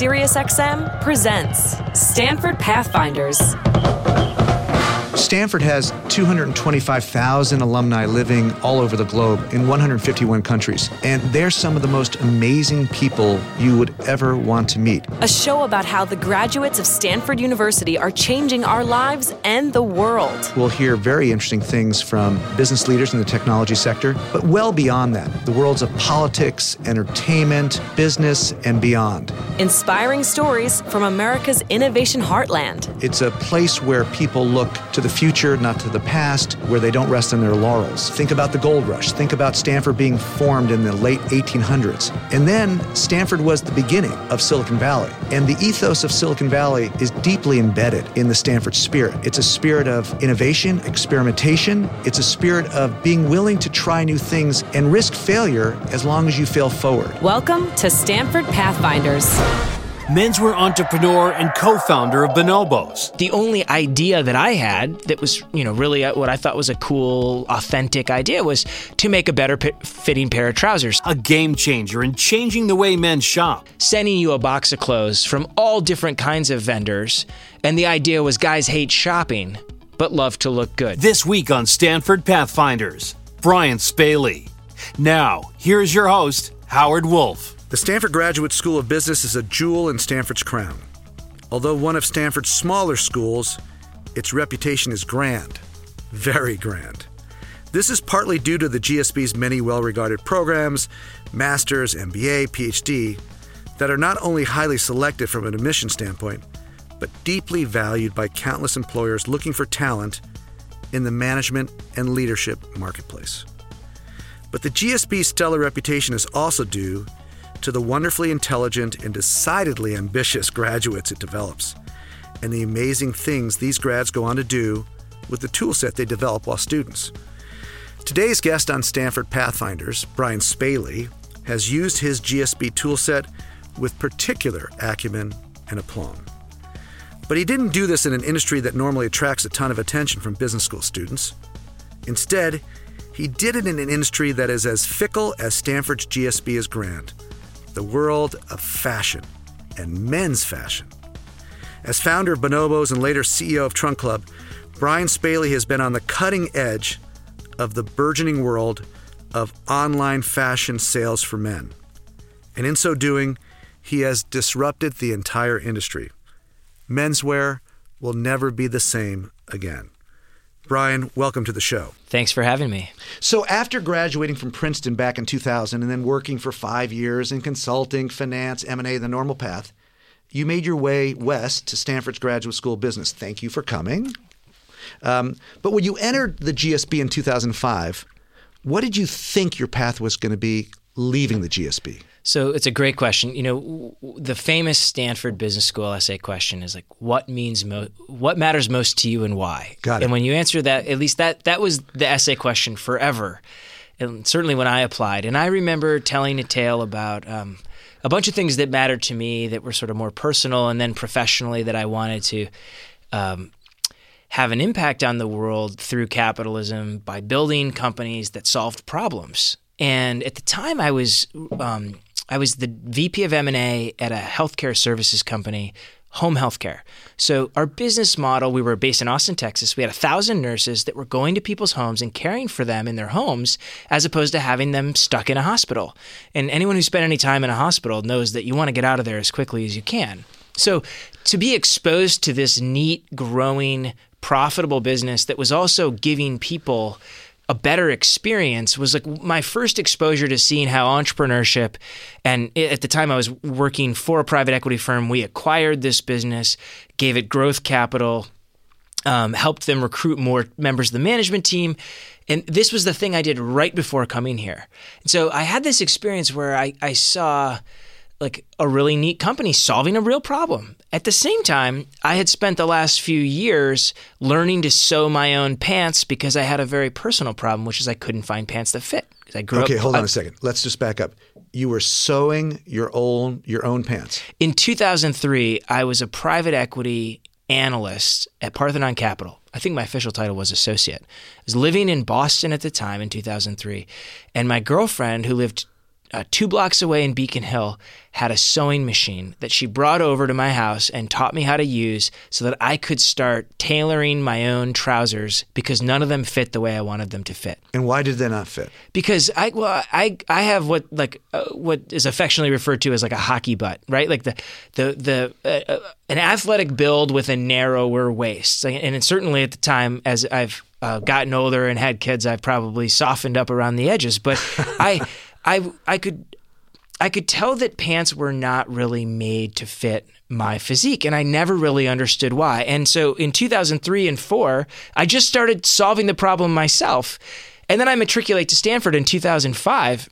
SiriusXM presents Stanford Pathfinders. Stanford has 225,000 alumni living all over the globe in 151 countries, and they're some of the most amazing people you would ever want to meet. A show about how the graduates of Stanford University are changing our lives and the world. We'll hear very interesting things from business leaders in the technology sector, but well beyond that, the worlds of politics, entertainment, business, and beyond. Inspiring stories from America's innovation heartland. It's a place where people look to the future, not to the past, where they don't rest on their laurels. Think about the gold rush. Think about Stanford being formed in the late 1800s. And then Stanford was the beginning of Silicon Valley. And the ethos of Silicon Valley is deeply embedded in the Stanford spirit. It's a spirit of innovation, experimentation. It's a spirit of being willing to try new things and risk failure as long as you fail forward. Welcome to Stanford Pathfinders menswear entrepreneur and co-founder of Bonobos. The only idea that I had that was, you know, really uh, what I thought was a cool, authentic idea was to make a better p- fitting pair of trousers. A game changer in changing the way men shop. Sending you a box of clothes from all different kinds of vendors, and the idea was guys hate shopping but love to look good. This week on Stanford Pathfinders, Brian Spaly. Now, here's your host, Howard Wolf. The Stanford Graduate School of Business is a jewel in Stanford's crown. Although one of Stanford's smaller schools, its reputation is grand, very grand. This is partly due to the GSB's many well regarded programs, master's, MBA, PhD, that are not only highly selected from an admission standpoint, but deeply valued by countless employers looking for talent in the management and leadership marketplace. But the GSB's stellar reputation is also due to the wonderfully intelligent and decidedly ambitious graduates it develops, and the amazing things these grads go on to do with the toolset they develop while students. Today's guest on Stanford Pathfinders, Brian Spaly, has used his GSB toolset with particular acumen and aplomb. But he didn't do this in an industry that normally attracts a ton of attention from business school students. Instead, he did it in an industry that is as fickle as Stanford's GSB is grand the world of fashion and men's fashion. As founder of Bonobos and later CEO of Trunk Club, Brian Spaly has been on the cutting edge of the burgeoning world of online fashion sales for men. And in so doing, he has disrupted the entire industry. Menswear will never be the same again. Brian, welcome to the show. Thanks for having me. So, after graduating from Princeton back in 2000 and then working for five years in consulting, finance, M&A, the normal path, you made your way west to Stanford's Graduate School of Business. Thank you for coming. Um, but when you entered the GSB in 2005, what did you think your path was going to be leaving the GSB? So it's a great question. You know, the famous Stanford Business School essay question is like, what means mo- what matters most to you and why? Got it. And when you answer that, at least that that was the essay question forever, and certainly when I applied. And I remember telling a tale about. Um, a bunch of things that mattered to me that were sort of more personal, and then professionally that I wanted to um, have an impact on the world through capitalism by building companies that solved problems. And at the time, I was um, I was the VP of M&A at a healthcare services company, home healthcare. So our business model, we were based in Austin, Texas. We had a thousand nurses that were going to people's homes and caring for them in their homes, as opposed to having them stuck in a hospital. And anyone who spent any time in a hospital knows that you want to get out of there as quickly as you can. So to be exposed to this neat, growing, profitable business that was also giving people a better experience was like my first exposure to seeing how entrepreneurship and at the time I was working for a private equity firm we acquired this business gave it growth capital um, helped them recruit more members of the management team and this was the thing I did right before coming here. And so I had this experience where I, I saw like a really neat company solving a real problem. At the same time, I had spent the last few years learning to sew my own pants because I had a very personal problem, which is I couldn't find pants that fit. I grew okay, up, hold on a second. Let's just back up. You were sewing your own your own pants. In 2003, I was a private equity analyst at Parthenon Capital. I think my official title was associate. I was living in Boston at the time in 2003, and my girlfriend, who lived uh, two blocks away in Beacon Hill had a sewing machine that she brought over to my house and taught me how to use so that I could start tailoring my own trousers because none of them fit the way I wanted them to fit. And why did they not fit? Because I well I I have what like uh, what is affectionately referred to as like a hockey butt, right? Like the the the uh, uh an athletic build with a narrower waist. And certainly at the time as I've uh, gotten older and had kids, I've probably softened up around the edges, but I I I could I could tell that pants were not really made to fit my physique and I never really understood why. And so in 2003 and 4, I just started solving the problem myself. And then I matriculate to Stanford in 2005.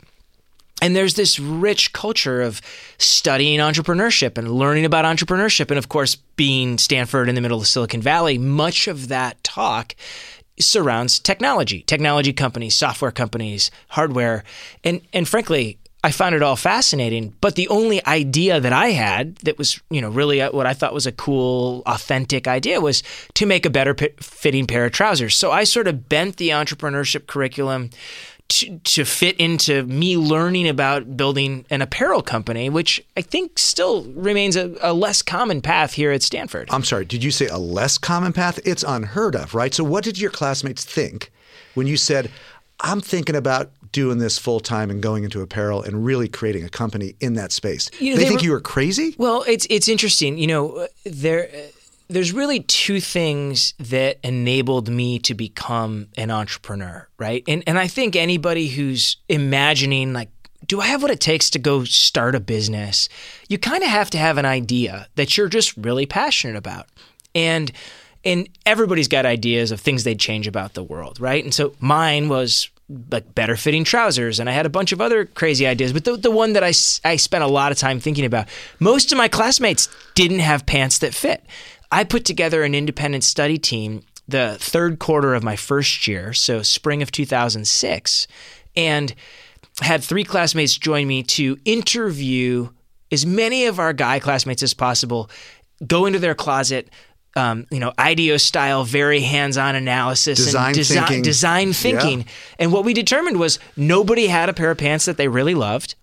And there's this rich culture of studying entrepreneurship and learning about entrepreneurship. And of course, being Stanford in the middle of Silicon Valley, much of that talk surrounds technology, technology companies, software companies, hardware. And, and frankly, I found it all fascinating, but the only idea that I had that was, you know, really uh, what I thought was a cool, authentic idea was to make a better fitting pair of trousers. So I sort of bent the entrepreneurship curriculum to, to fit into me learning about building an apparel company, which I think still remains a, a, less common path here at Stanford. I'm sorry, did you say a less common path? It's unheard of, right? So, what did your classmates think when you said, I'm thinking about doing this full time and going into apparel and really creating a company in that space? You know, they, they, think were, you were crazy? Well, it's, it's interesting. You know, there there's really two things that enabled me to become an entrepreneur, right? And and I think anybody who's imagining like do I have what it takes to go start a business? You kind of have to have an idea that you're just really passionate about. And and everybody's got ideas of things they'd change about the world, right? And so mine was like better fitting trousers and I had a bunch of other crazy ideas but the, the one that I, I spent a lot of time thinking about most of my classmates didn't have pants that fit I put together an independent study team the third quarter of my first year, so spring of 2006, and had three classmates join me to interview as many of our guy classmates as possible, go into their closet, um, you know, IDEO style, very hands-on analysis design and desi- thinking. design thinking. Yeah. And what we determined was nobody had a pair of pants that they really loved.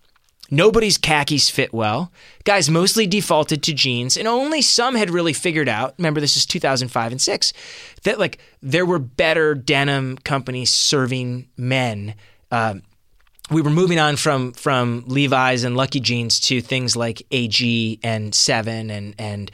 Nobody's khakis fit well. Guys mostly defaulted to jeans, and only some had really figured out. Remember, this is 2005 and 6, that like there were better denim companies serving men. Um, we were moving on from from Levi's and Lucky Jeans to things like AG and Seven and and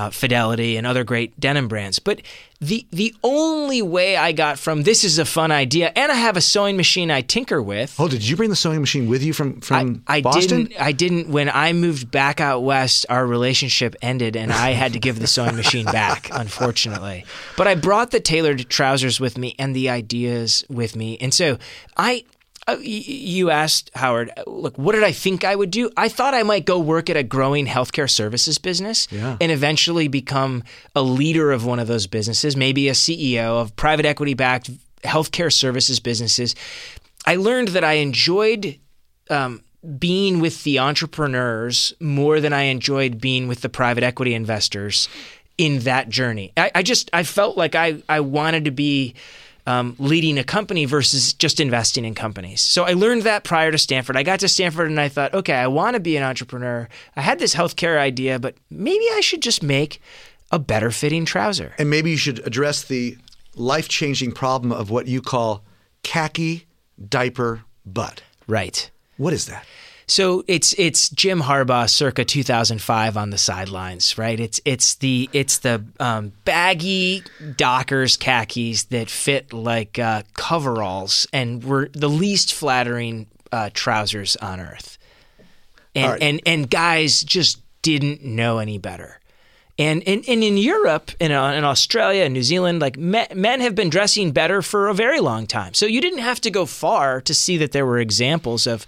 uh, Fidelity and other great denim brands. But the the only way I got from this is a fun idea, and I have a sewing machine I tinker with. Oh, did you bring the sewing machine with you from from I, I Boston? Didn't, I didn't. When I moved back out west, our relationship ended, and I had to give the sewing machine back, unfortunately. But I brought the tailored trousers with me and the ideas with me, and so I you asked Howard, look, what did I think I would do? I thought I might go work at a growing healthcare services business yeah. and eventually become a leader of one of those businesses, maybe a CEO of private equity backed healthcare services businesses. I learned that I enjoyed um, being with the entrepreneurs more than I enjoyed being with the private equity investors in that journey. I, I just I felt like I I wanted to be um, leading a company versus just investing in companies. So I learned that prior to Stanford. I got to Stanford and I thought, okay, I want to be an entrepreneur. I had this healthcare idea, but maybe I should just make a better fitting trouser. And maybe you should address the life changing problem of what you call khaki diaper butt. Right. What is that? So it's it's Jim Harbaugh circa 2005 on the sidelines, right? It's it's the it's the um, baggy Dockers khakis that fit like uh, coveralls and were the least flattering uh, trousers on earth, and right. and and guys just didn't know any better. And, and, and in Europe and in, uh, in Australia and New Zealand, like men, men have been dressing better for a very long time. So you didn't have to go far to see that there were examples of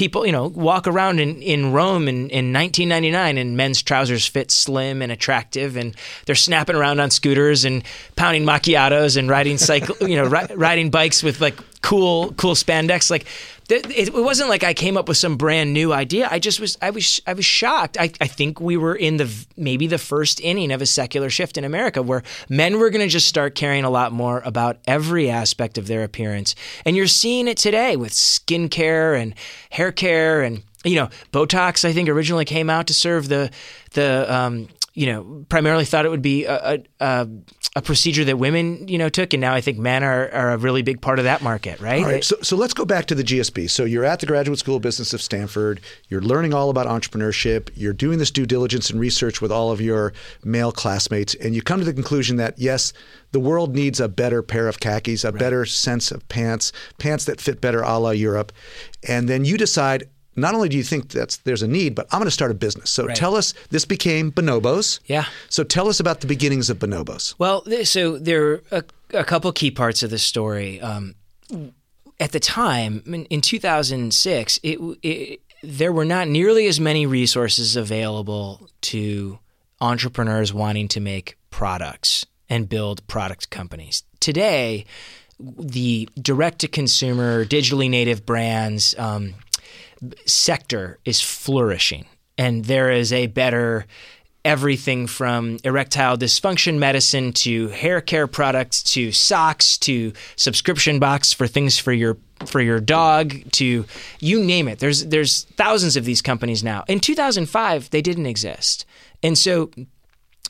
people, you know, walk around in, in Rome in, in 1999 and men's trousers fit slim and attractive and they're snapping around on scooters and pounding macchiatos and riding cycle, you know, ri- riding bikes with like cool cool spandex like it, wasn't like I came up with some brand new idea. I just was I was I was shocked. I, I think we were in the maybe the first inning of a secular shift in America where men were going to just start caring a lot more about every aspect of their appearance. And you're seeing it today with skincare and hair care and you know Botox. I think originally came out to serve the the um, you know, primarily thought it would be a, a, a, procedure that women, you know, took, and now I think men are, are a really big part of that market, right? All right. So, so let's go back to the GSB. So you're at the Graduate School of Business of Stanford. You're learning all about entrepreneurship. You're doing this due diligence and research with all of your male classmates, and you come to the conclusion that yes, the world needs a better pair of khakis, a right. better sense of pants, pants that fit better a la Europe, and then you decide not only do you think that there's a need, but I'm going to start a business. So right. tell us, this became Bonobos. Yeah. So tell us about the beginnings of Bonobos. Well, so there are a, a couple key parts of the story. Um, at the time, in, in 2006, it, it, there were not nearly as many resources available to entrepreneurs wanting to make products and build product companies. Today, the direct to consumer, digitally native brands, um, sector is flourishing, and there is a better everything from erectile dysfunction medicine to hair care products to socks to subscription box for things for your for your dog to you name it. There's there's thousands of these companies now. In 2005 they didn't exist. And so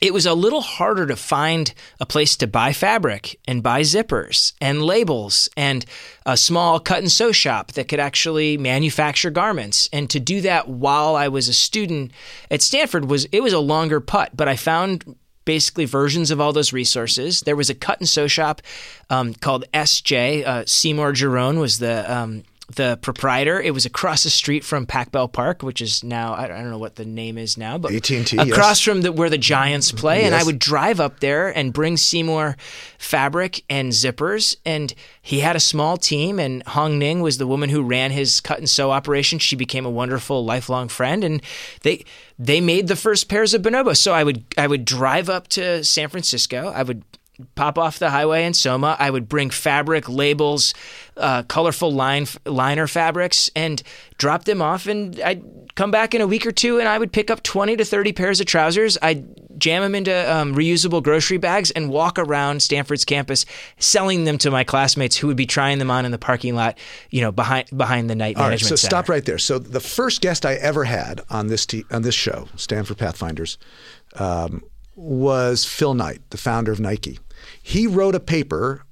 it was a little harder to find a place to buy fabric and buy zippers and labels and a small cut and sew shop that could actually manufacture garments. And to do that while I was a student at Stanford was it was a longer putt, but I found basically versions of all those resources. There was a cut and sew shop um, called SJ. Uh, Seymour Jerome was the um, the proprietor. It was across the street from Pac Bell Park, which is now I don't know what the name is now, but AT&T, across yes. from the, where the Giants mm-hmm. play. Yes. And I would drive up there and bring Seymour fabric and zippers. And he had a small team, and Hong Ning was the woman who ran his cut and sew operation. She became a wonderful lifelong friend, and they they made the first pairs of bonobos. So I would I would drive up to San Francisco. I would pop off the highway in Soma. I would bring fabric labels, uh, colorful line liner fabrics, and drop them off. And I'd come back in a week or two, and I would pick up twenty to thirty pairs of trousers. I'd jam them into um, reusable grocery bags and walk around Stanford's campus, selling them to my classmates who would be trying them on in the parking lot, you know, behind behind the Knight All management. Right, so center. stop right there. So the first guest I ever had on this t- on this show, Stanford Pathfinders. Um, was Phil Knight, the founder of Nike. He wrote a paper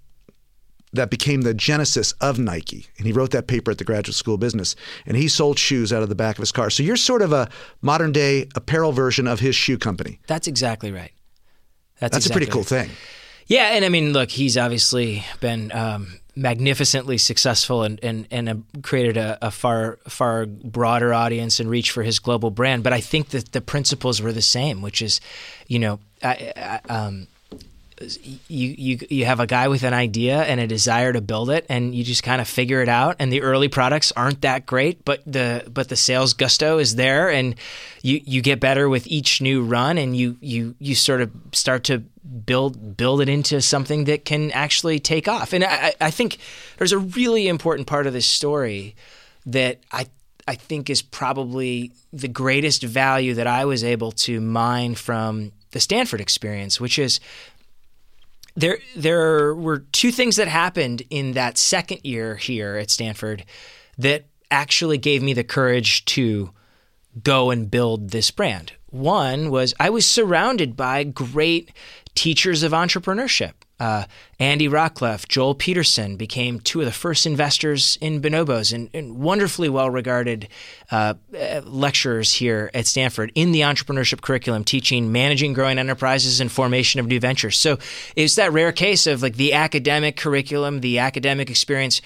that became the genesis of Nike. And he wrote that paper at the Graduate School of Business. And he sold shoes out of the back of his car. So you're sort of a modern day apparel version of his shoe company. That's exactly right. That's, That's exactly a pretty cool right. thing. Yeah, and I mean, look, he's obviously been um, magnificently successful and and, and created a, a, far far broader audience and reach for his global brand. But I think that the principles were the same, which is, you know, I, I, um, you you you have a guy with an idea and a desire to build it and you just kind of figure it out and the early products aren't that great but the but the sales gusto is there and you you get better with each new run and you you you sort of start to build build it into something that can actually take off. And I, I think there's a really important part of this story that I I think is probably the greatest value that I was able to mine from the Stanford experience, which is there there were two things that happened in that second year here at Stanford that actually gave me the courage to go and build this brand. One was I was surrounded by great teachers of entrepreneurship. Uh, Andy Rachleff, Joel Peterson became two of the first investors in bonobos and, and wonderfully well regarded uh, uh, lecturers here at Stanford in the entrepreneurship curriculum, teaching managing growing enterprises and formation of new ventures. So it's that rare case of like the academic curriculum, the academic experience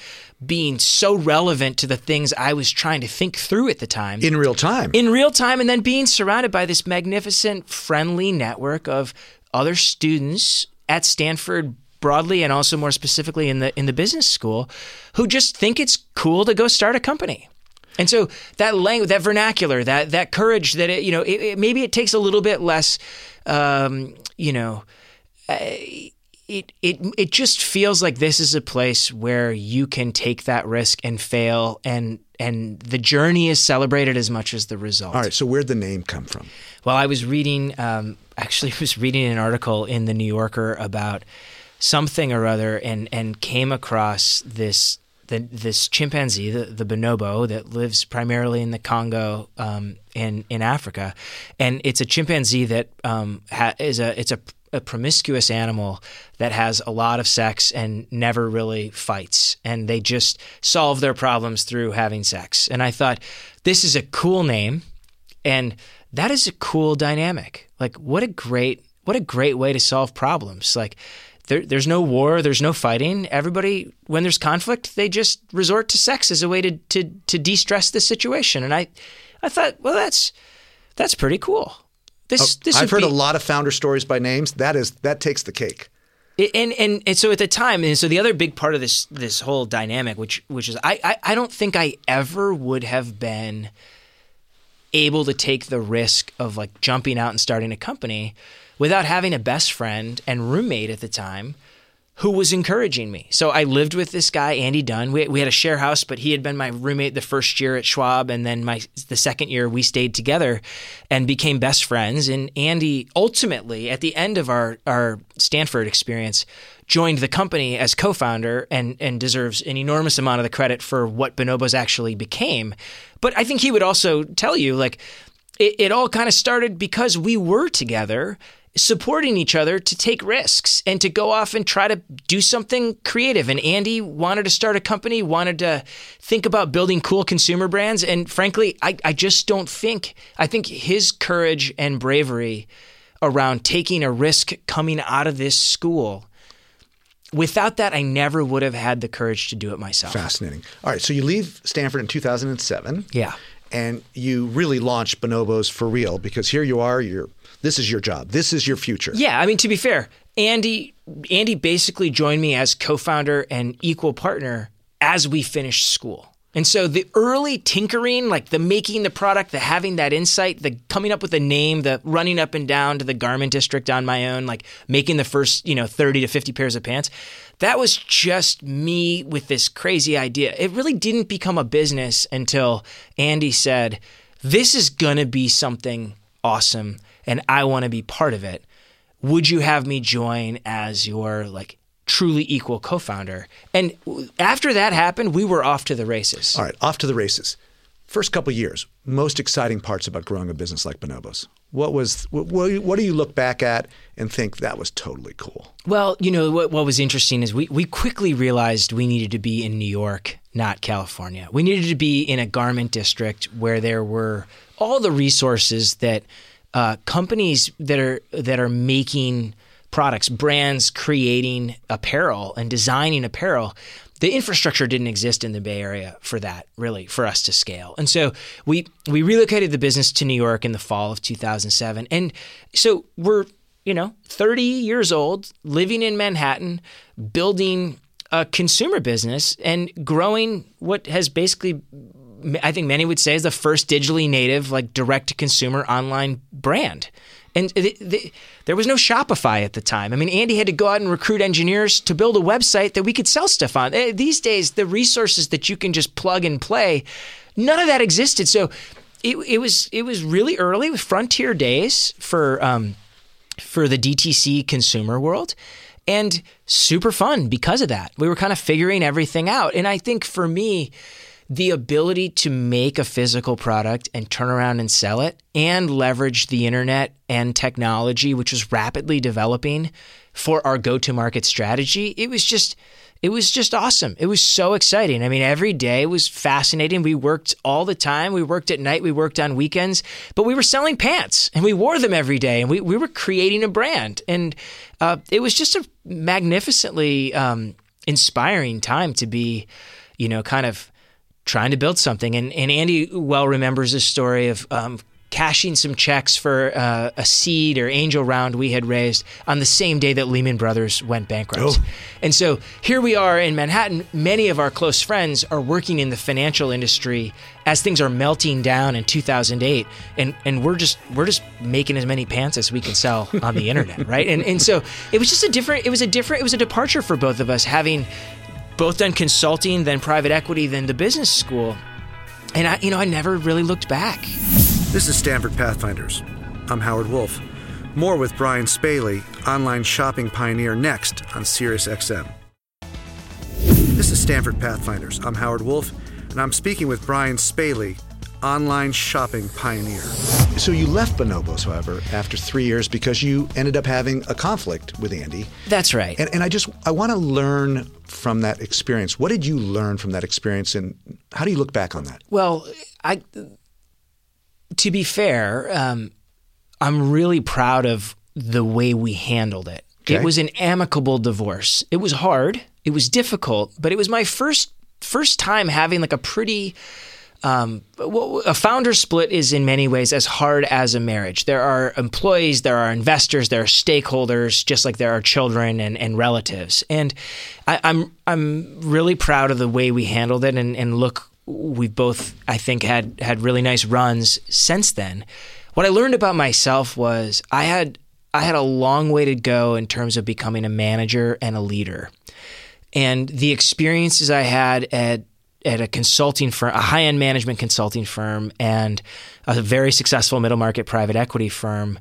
being so relevant to the things I was trying to think through at the time. In real time. In real time, and then being surrounded by this magnificent, friendly network of other students at Stanford broadly and also more specifically in the in the business school who just think it's cool to go start a company. And so that language, that vernacular, that that courage, that it, you know, it, it, maybe it takes a little bit less, um, you know, uh, it it it just feels like this is a place where you can take that risk and fail and and the journey is celebrated as much as the result. All right, so where'd the name come from? Well, I was reading um, actually was reading an article in the New Yorker about something or other and and came across this the, this chimpanzee, the, the bonobo, that lives primarily in the Congo um, in in Africa, and it's a chimpanzee that um, ha- is a it's a, a promiscuous animal that has a lot of sex and never really fights, and they just solve their problems through having sex. And I thought this is a cool name, and that is a cool dynamic. Like what a great what a great way to solve problems. Like there, there's no war, there's no fighting. Everybody, when there's conflict, they just resort to sex as a way to to, to de-stress the situation. And I, I thought, well, that's that's pretty cool. This, oh, this I've heard be, a lot of founder stories by names. That is that takes the cake. And, and and so at the time, and so the other big part of this this whole dynamic, which which is I, I, I don't think I ever would have been able to take the risk of like jumping out and starting a company without having a best friend and roommate at the time who was encouraging me. So I lived with this guy, Andy Dunn. We, we had a share house, but he had been my roommate the first year at Schwab, and then my the second year we stayed together and became best friends. And Andy ultimately, at the end of our our Stanford experience, joined the company as co-founder and and deserves an enormous amount of the credit for what Bonobos actually became. But I think he would also tell you like it, it all kind of started because we were together supporting each other to take risks and to go off and try to do something creative. And Andy wanted to start a company, wanted to think about building cool consumer brands. And frankly, I, I just don't think, I think his courage and bravery around taking a risk coming out of this school. Without that, I never would have had the courage to do it myself. Fascinating. All right, so you leave Stanford in 2007. Yeah. And you really launch Bonobos for real because here you are, you're this is your job. This is your future. Yeah, I mean to be fair, Andy Andy basically joined me as co-founder and equal partner as we finished school. And so the early tinkering, like the making the product, the having that insight, the coming up with a name, the running up and down to the garment district on my own, like making the first, you know, 30 to 50 pairs of pants, that was just me with this crazy idea. It really didn't become a business until Andy said, This is going to be something awesome and I want to be part of it. Would you have me join as your like truly equal co-founder? And after that happened, we were off to the races. All right, off to the races. First couple years, most exciting parts about growing a business like Bonobos. What was what, what, do you look back at and think that was totally cool? Well, you know what, what was interesting is we we quickly realized we needed to be in New York, not California. We needed to be in a garment district where there were all the resources that uh, companies that are that are making products, brands creating apparel and designing apparel. The infrastructure didn't exist in the Bay Area for that, really, for us to scale. And so we we relocated the business to New York in the fall of 2007. And so we're, you know, 30 years old, living in Manhattan, building a consumer business and growing what has basically I think many would say is the first digitally native, like direct to consumer online brand. And there was no Shopify at the time. I mean, Andy had to go out and recruit engineers to build a website that we could sell stuff on. Eh, these days, the resources that you can just plug and play, none of that existed. So it, it was it was really early with frontier days for um, for the DTC consumer world and super fun because of that. We were kind of figuring everything out. And I think for me, the ability to make a physical product and turn around and sell it and leverage the internet and technology, which was rapidly developing for our go to market strategy, it was just. It was just awesome. It was so exciting. I mean, every day was fascinating. We worked all the time. We worked at night. We worked on weekends, but we were selling pants and we wore them every day and we, we were creating a brand. And uh, it was just a magnificently um, inspiring time to be, you know, kind of trying to build something. And, and Andy well remembers this story of um, cashing some checks for uh, a seed or angel round we had raised on the same day that Lehman Brothers went bankrupt. Oh. And so here we are in Manhattan. Many of our close friends are working in the financial industry as things are melting down in 2008, and and we're just we're just making as many pants as we can sell on the internet, right? And and so it was just a different. It was a different. It was a departure for both of us having both done consulting, then private equity, then the business school. And I, you know, I never really looked back. This is Stanford Pathfinders. I'm Howard Wolf. More with Brian Spaly, online shopping pioneer, next on SiriusXM. This is Stanford Pathfinders. I'm Howard Wolf, and I'm speaking with Brian Spaly, online shopping pioneer. So you left Bonobos, however, after three years because you ended up having a conflict with Andy. That's right. And, and I just I want to learn from that experience. What did you learn from that experience, and how do you look back on that? Well, I to be fair, um, I'm really proud of the way we handled it. Okay. It was an amicable divorce. It was hard. It was difficult, but it was my first first time having like a pretty um, a founder split is in many ways as hard as a marriage. There are employees, there are investors, there are stakeholders, just like there are children and, and relatives. And I, I'm I'm really proud of the way we handled it. And, and look, we've both I think had had really nice runs since then. What I learned about myself was I had I had a long way to go in terms of becoming a manager and a leader. And the experiences I had at at a consulting firm, a high end management consulting firm, and a very successful middle market private equity firm,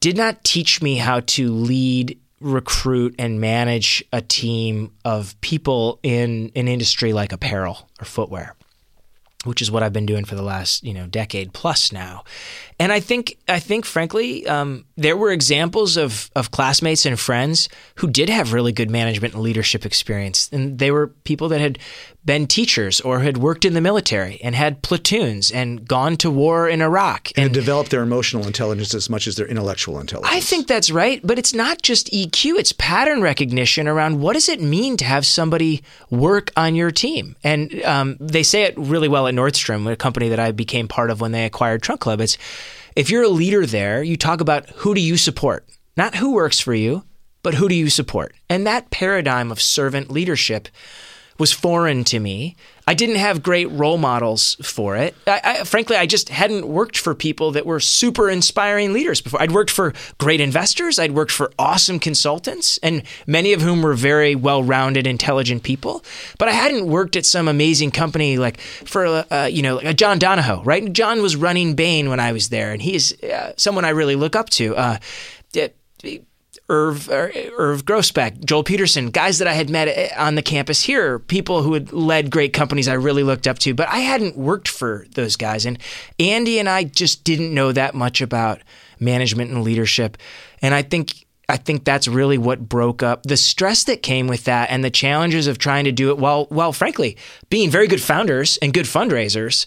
did not teach me how to lead, recruit, and manage a team of people in an industry like apparel or footwear which is what I've been doing for the last you know decade plus now. And I think I think frankly um, there were examples of of classmates and friends who did have really good management and leadership experience, and they were people that had been teachers or had worked in the military and had platoons and gone to war in Iraq And, develop their emotional intelligence as much as their intellectual intelligence. I think that's right, but it's not just EQ, it's pattern recognition around what does it mean to have somebody work on your team. And um, they say it really well at Nordstrom, a company that I became part of when they acquired Trunk Club. It's if you're a leader there, you talk about who do you support, not who works for you, but who do you support. And that paradigm of servant leadership was foreign to me. I didn't have great role models for it. I, I, frankly, I just hadn't worked for people that were super inspiring leaders before. I'd worked for great investors. I'd worked for awesome consultants, and many of whom were very well-rounded, intelligent people. But I hadn't worked at some amazing company like for uh, you know like John Donahoe. Right? John was running Bain when I was there, and he's uh, someone I really look up to. Uh, Irv, er, Irv Grousbeck, Joel Peterson, guys that I had met on the campus here, people who had led great companies I really looked up to, but I hadn't worked for those guys. And Andy and I just didn't know that much about management and leadership. And I think I think that's really what broke up the stress that came with that and the challenges of trying to do it while while frankly being very good founders and good fundraisers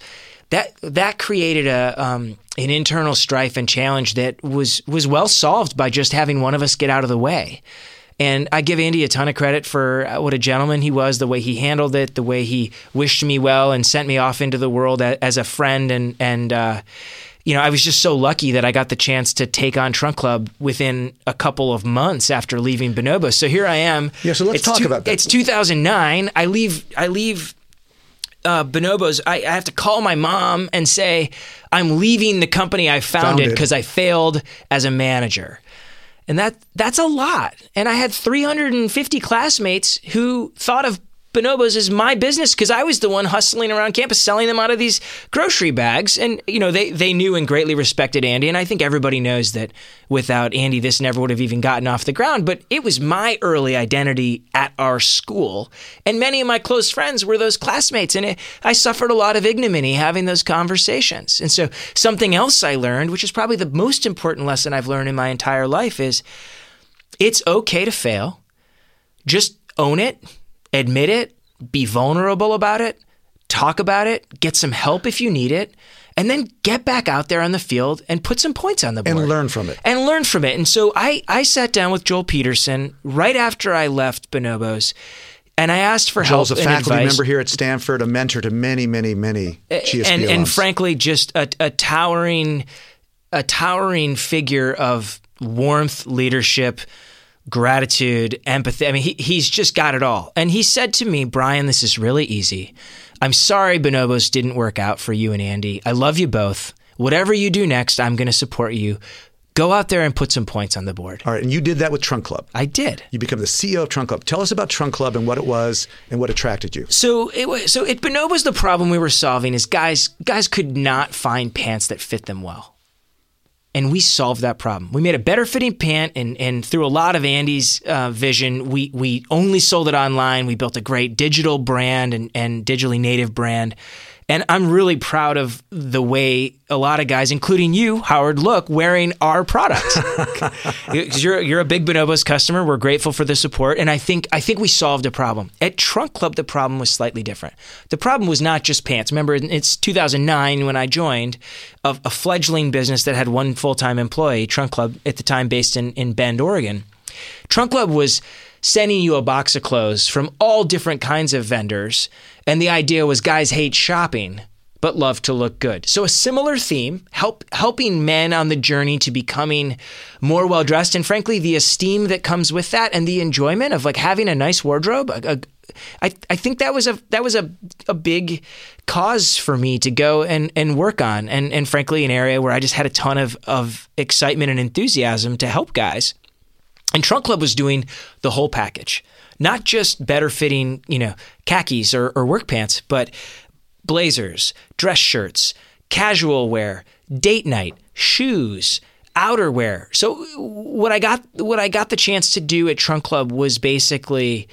that that created a um, an internal strife and challenge that was was well solved by just having one of us get out of the way. And I give Andy a ton of credit for uh, what a gentleman he was, the way he handled it, the way he wished me well and sent me off into the world as a friend. And and uh, you know, I was just so lucky that I got the chance to take on Trunk Club within a couple of months after leaving Bonobos. So here I am. Yeah, so let's It's talk about that. It's 2009. I leave. I leave uh, Bonobos, I, I have to call my mom and say, I'm leaving the company I founded because I failed as a manager. And that that's a lot. And I had 350 classmates who thought of Bonobos is my business because I was the one hustling around campus selling them out of these grocery bags. And, you know, they, they knew and greatly respected Andy. And I think everybody knows that without Andy, this never would have even gotten off the ground. But it was my early identity at our school. And many of my close friends were those classmates. And it, I suffered a lot of ignominy having those conversations. And so something else I learned, which is probably the most important lesson I've learned in my entire life, is it's okay to fail. Just own it, admit it, be vulnerable about it, talk about it, get some help if you need it, and then get back out there on the field and put some points on the board. And learn from it. And learn from it. And so I, I sat down with Joel Peterson right after I left Bonobos and I asked for help. Joel's a faculty advice. member here at Stanford, a mentor to many, many, many GSB and, and frankly, just a, a towering a towering figure of warmth, leadership, gratitude, empathy. I mean, he, he's just got it all. And he said to me, Brian, this is really easy. I'm sorry Bonobos didn't work out for you and Andy. I love you both. Whatever you do next, I'm going to support you. Go out there and put some points on the board. All right, and you did that with Trunk Club. I did. You become the CEO of Trunk Club. Tell us about Trunk Club and what it was and what attracted you. So it was, so at Bonobos, the problem we were solving is guys guys could not find pants that fit them well and we solved that problem. We made a better fitting pant, and, and through a lot of Andy's uh, vision, we we only sold it online. We built a great digital brand and, and digitally native brand, and I'm really proud of the way a lot of guys, including you, Howard, look wearing our product. Because you're you're a big Bonobos customer. We're grateful for the support, and I think I think we solved a problem. At Trunk Club, the problem was slightly different. The problem was not just pants. Remember, it's 2009 when I joined, a, a fledgling business that had one full time employee. Trunk Club at the time based in in Bend, Oregon. Trunk Club was sending you a box of clothes from all different kinds of vendors. And the idea was guys hate shopping but love to look good. So a similar theme, help helping men on the journey to becoming more well dressed and frankly the esteem that comes with that and the enjoyment of like having a nice wardrobe. A, a, I, I think that was a that was a, a big cause for me to go and, and work on and, and frankly an area where I just had a ton of, of excitement and enthusiasm to help guys. And Trunk Club was doing the whole package, not just better fitting, you know, khakis or, or work pants, but blazers, dress shirts, casual wear, date night, shoes, outerwear. So what I got what I got the chance to do at Trunk Club was basically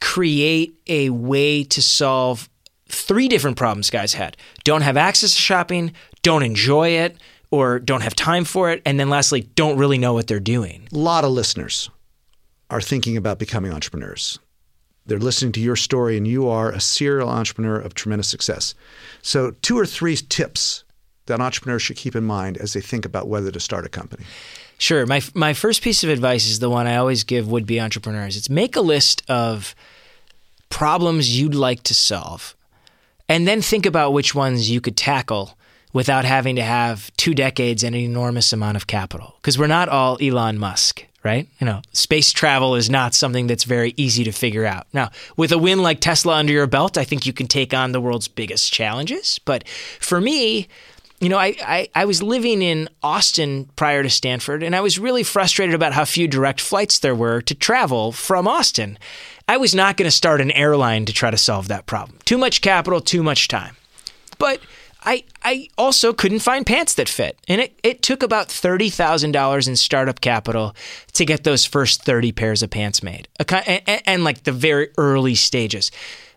create a way to solve three different problems guys had. Don't have access to shopping, don't enjoy it, or don't have time for it. And then lastly, don't really know what they're doing. A lot of listeners are thinking about becoming entrepreneurs. They're listening to your story, and you are a serial entrepreneur of tremendous success. So, two or three tips that entrepreneurs should keep in mind as they think about whether to start a company. Sure. My, my first piece of advice is the one I always give would be entrepreneurs it's make a list of problems you'd like to solve, and then think about which ones you could tackle without having to have two decades and an enormous amount of capital. Because we're not all Elon Musk, right? You know, space travel is not something that's very easy to figure out. Now, with a win like Tesla under your belt, I think you can take on the world's biggest challenges. But for me, you know, I, I, I, was living in Austin prior to Stanford, and I was really frustrated about how few direct flights there were to travel from Austin. I was not going to start an airline to try to solve that problem. Too much capital, too much time. But I, I also couldn't find pants that fit. And it, it took about $30,000 in startup capital to get those first 30 pairs of pants made, and, and, and like the very early stages.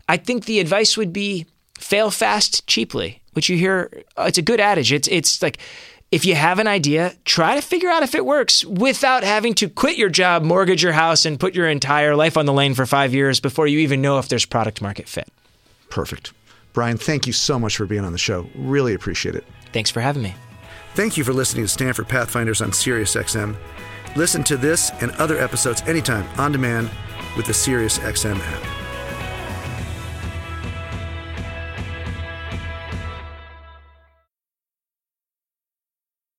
I think the advice would be fail fast cheaply, which you hear, uh, it's a good adage. It's, it's like, if you have an idea, try to figure out if it works without having to quit your job, mortgage your house, and put your entire life on the lane for five years before you even know if there's product market fit. Perfect. Brian, thank you so much for being on the show. Really appreciate it. Thanks for having me. Thank you for listening to Stanford Pathfinders on SiriusXM. Listen to this and other episodes anytime on demand with the SiriusXM app.